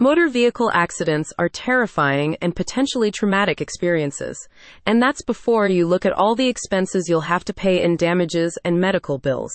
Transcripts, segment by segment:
Motor vehicle accidents are terrifying and potentially traumatic experiences. And that's before you look at all the expenses you'll have to pay in damages and medical bills.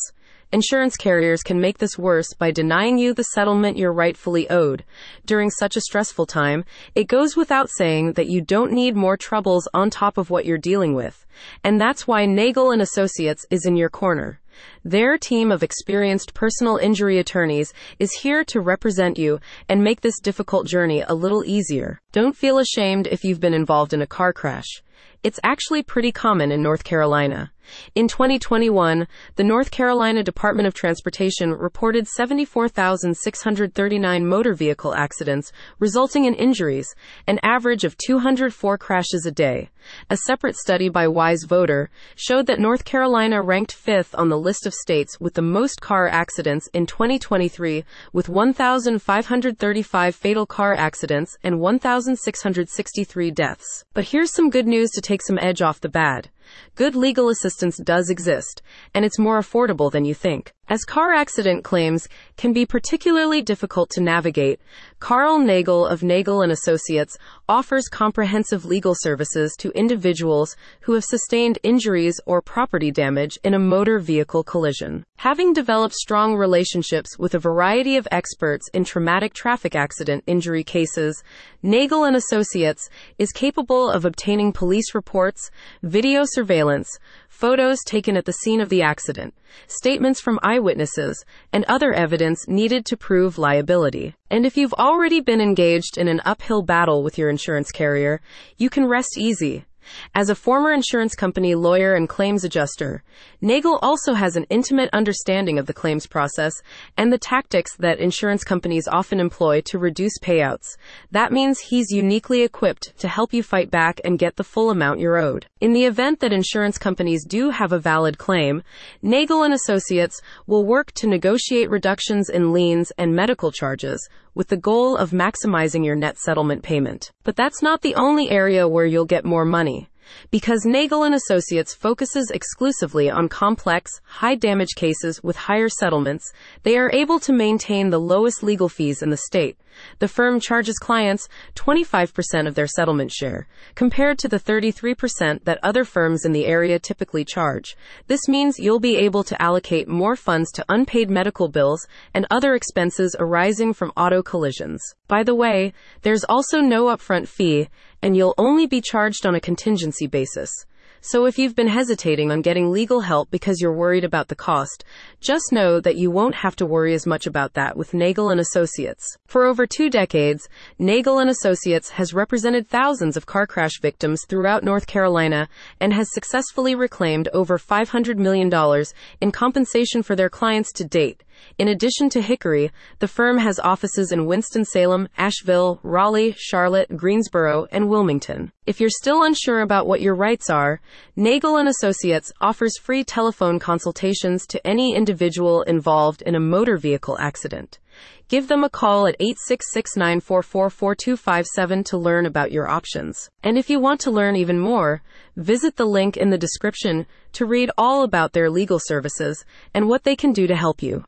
Insurance carriers can make this worse by denying you the settlement you're rightfully owed. During such a stressful time, it goes without saying that you don't need more troubles on top of what you're dealing with. And that's why Nagle and Associates is in your corner. Their team of experienced personal injury attorneys is here to represent you and make this difficult journey a little easier. Don't feel ashamed if you've been involved in a car crash. It's actually pretty common in North Carolina. In 2021, the North Carolina Department of Transportation reported 74,639 motor vehicle accidents, resulting in injuries, an average of 204 crashes a day. A separate study by Wise Voter showed that North Carolina ranked fifth on the list of states with the most car accidents in 2023, with 1,535 fatal car accidents and 1,663 deaths. But here's some good news to take some edge off the bad. Good legal assistance does exist, and it's more affordable than you think. As car accident claims can be particularly difficult to navigate, Carl Nagle of Nagle and Associates offers comprehensive legal services to individuals who have sustained injuries or property damage in a motor vehicle collision. Having developed strong relationships with a variety of experts in traumatic traffic accident injury cases, Nagle and Associates is capable of obtaining police reports, video surveillance, photos taken at the scene of the accident, statements from eyewitnesses, and other evidence needed to prove liability. And if you've already been engaged in an uphill battle with your insurance carrier, you can rest easy. As a former insurance company lawyer and claims adjuster, Nagle also has an intimate understanding of the claims process and the tactics that insurance companies often employ to reduce payouts. That means he's uniquely equipped to help you fight back and get the full amount you're owed. In the event that insurance companies do have a valid claim, Nagle and Associates will work to negotiate reductions in liens and medical charges with the goal of maximizing your net settlement payment. But that's not the only area where you'll get more money. Because Nagle and Associates focuses exclusively on complex, high damage cases with higher settlements, they are able to maintain the lowest legal fees in the state. The firm charges clients 25% of their settlement share, compared to the 33% that other firms in the area typically charge. This means you'll be able to allocate more funds to unpaid medical bills and other expenses arising from auto collisions. By the way, there's also no upfront fee, and you'll only be charged on a contingency basis. So if you've been hesitating on getting legal help because you're worried about the cost, just know that you won't have to worry as much about that with Nagle and Associates. For over two decades, Nagle and Associates has represented thousands of car crash victims throughout North Carolina and has successfully reclaimed over $500 million in compensation for their clients to date. In addition to Hickory, the firm has offices in Winston-Salem, Asheville, Raleigh, Charlotte, Greensboro, and Wilmington. If you're still unsure about what your rights are, Nagle and Associates offers free telephone consultations to any individual involved in a motor vehicle accident. Give them a call at 866-944-4257 to learn about your options. And if you want to learn even more, visit the link in the description to read all about their legal services and what they can do to help you.